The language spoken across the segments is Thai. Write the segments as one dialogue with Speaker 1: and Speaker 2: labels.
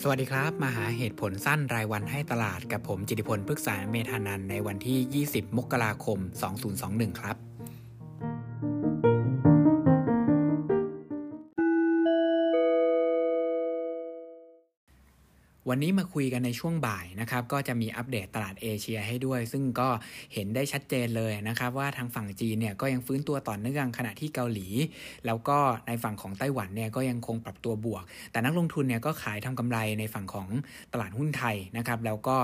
Speaker 1: สวัสดีครับ มาหาเหตุผลสั้นรายวันให้ตลาดกับผมจิติพลพฤกษาเมธานันในวันที่ 20 มกราคม 2021 ครับ วันนี้มาคุยกันในช่วงบ่ายนะครับก็จะมีอัปเดตตลาดเอเชียให้ด้วย ซึ่งก็เห็นได้ชัดเจนเลยนะครับว่าทางฝั่งจีนเนี่ยก็ยังฟื้นตัวต่อเนื่องขณะที่เกาหลี แล้วก็ในฝั่งของไต้หวันเนี่ยก็ยังคงปรับตัวบวก แต่นักลงทุนเนี่ยก็ขายทำกำไรในฝั่งของตลาดหุ้นไทยนะครับแล้วก็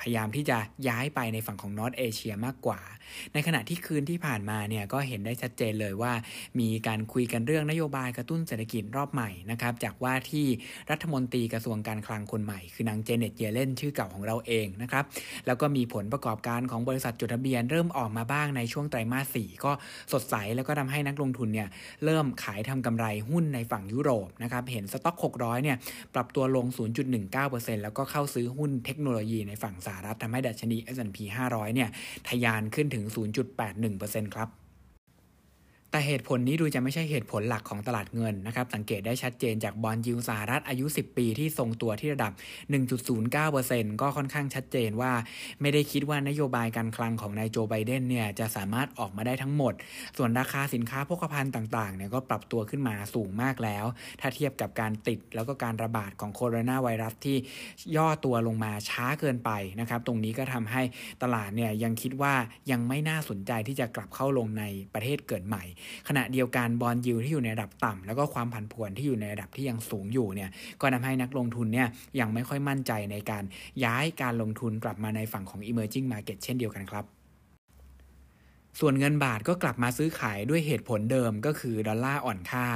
Speaker 1: พยายามที่จะย้ายไปในฝั่งของนอตเอเชียมากกว่า ในขณะที่คืนที่ผ่านมาเนี่ยก็เห็นได้ชัดเจนเลยว่า มีการคุยกันเรื่องนโยบายกระตุ้นเศรษฐกิจรอบใหม่นะครับจากว่าที่รัฐมนตรีกระทรวงการคลังคนใหม่คือนางเจเน็ตเยเลนชื่อเก่าของเราเองนะครับแล้วก็มีผลประกอบการของบริษัทจดทะเบียน เริ่มออกมาบ้างในช่วงไตรมาสสี่ก็สดใสแล้วก็ทำให้นักลงทุนเนี่ยเริ่มขายทำกำไรหุ้นในฝั่งยุโรปนะครับเห็นสต็อก 600 เนี่ยปรับตัวลง 0.19%แล้วก็เข้าซื้อหุ้นเทคโนโลยีในฝั่งสหรัฐทำให้ดัชนี S&P 500 เนี่ยทะยานขึ้นถึง 0.81%ครับ แต่เหตุผลนี้ดูจะไม่ใช่เหตุผลหลักของตลาดเงินนะครับ สังเกตได้ชัดเจนจากบอลยูสหรัฐอายุ 10 ปีที่ทรงตัวที่ระดับ 1.09%ก็ค่อนข้างชัดเจนว่า ไม่ได้คิดว่านโยบายการคลังของนายโจไบเดนเนี่ยจะสามารถออกมาได้ทั้งหมด ส่วนราคาสินค้าโภคภัณฑ์ต่างๆเนี่ยก็ปรับตัวขึ้นมาสูงมากแล้ว ถ้าเทียบกับการติดแล้วก็การระบาดของโคโรนาไวรัสที่ย่อตัวลงมาช้าเกินไปนะครับ ตรงนี้ก็ทำให้ตลาดเนี่ยยังคิดว่ายังไม่น่าสนใจที่จะกลับเข้าลงในประเทศเกิดใหม่ขณะเดียวกันบอลยูที่อยู่ในระดับต่ำแล้วก็ความผันผวนที่อยู่ในระดับที่ยังสูงอยู่เนี่ยก็ทำให้นักลงทุนเนี่ยยังไม่ค่อยมั่นใจในการย้ายการลงทุนกลับมาในฝั่งของ emerging market เช่นเดียวกันครับ ส่วนเงินบาทก็กลับมาซื้อขายด้วยเหตุผลเดิมก็คือดอลลาร์อ่อนค่า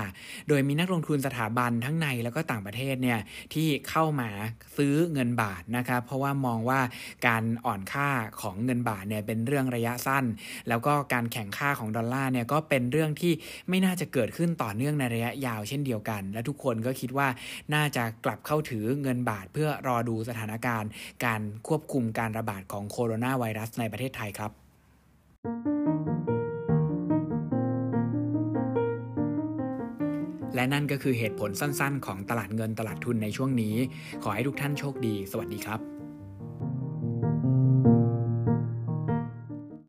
Speaker 1: โดยมีนักลงทุนสถาบันทั้งในแล้วก็ต่างประเทศเนี่ยที่เข้ามาซื้อเงินบาทนะครับเพราะว่ามองว่าการอ่อนค่าของเงินบาทเนี่ยเป็นเรื่องระยะสั้น แล้วก็การแข่งค่าของดอลลาร์เนี่ยก็เป็นเรื่องที่ไม่น่าจะเกิดขึ้นต่อเนื่องในระยะยาวเช่นเดียวกัน และทุกคนก็คิดว่าน่าจะกลับเข้าถือเงินบาท เพื่อรอดูสถานการณ์ การควบคุมการระบาดของโคโรนาไวรัสในประเทศไทยครับ และนั่นก็คือเหตุผลสั้นๆ ของตลาดเงินตลาดทุนในช่วงนี้ ขอให้ทุกท่านโชคดี สวัสดีครับ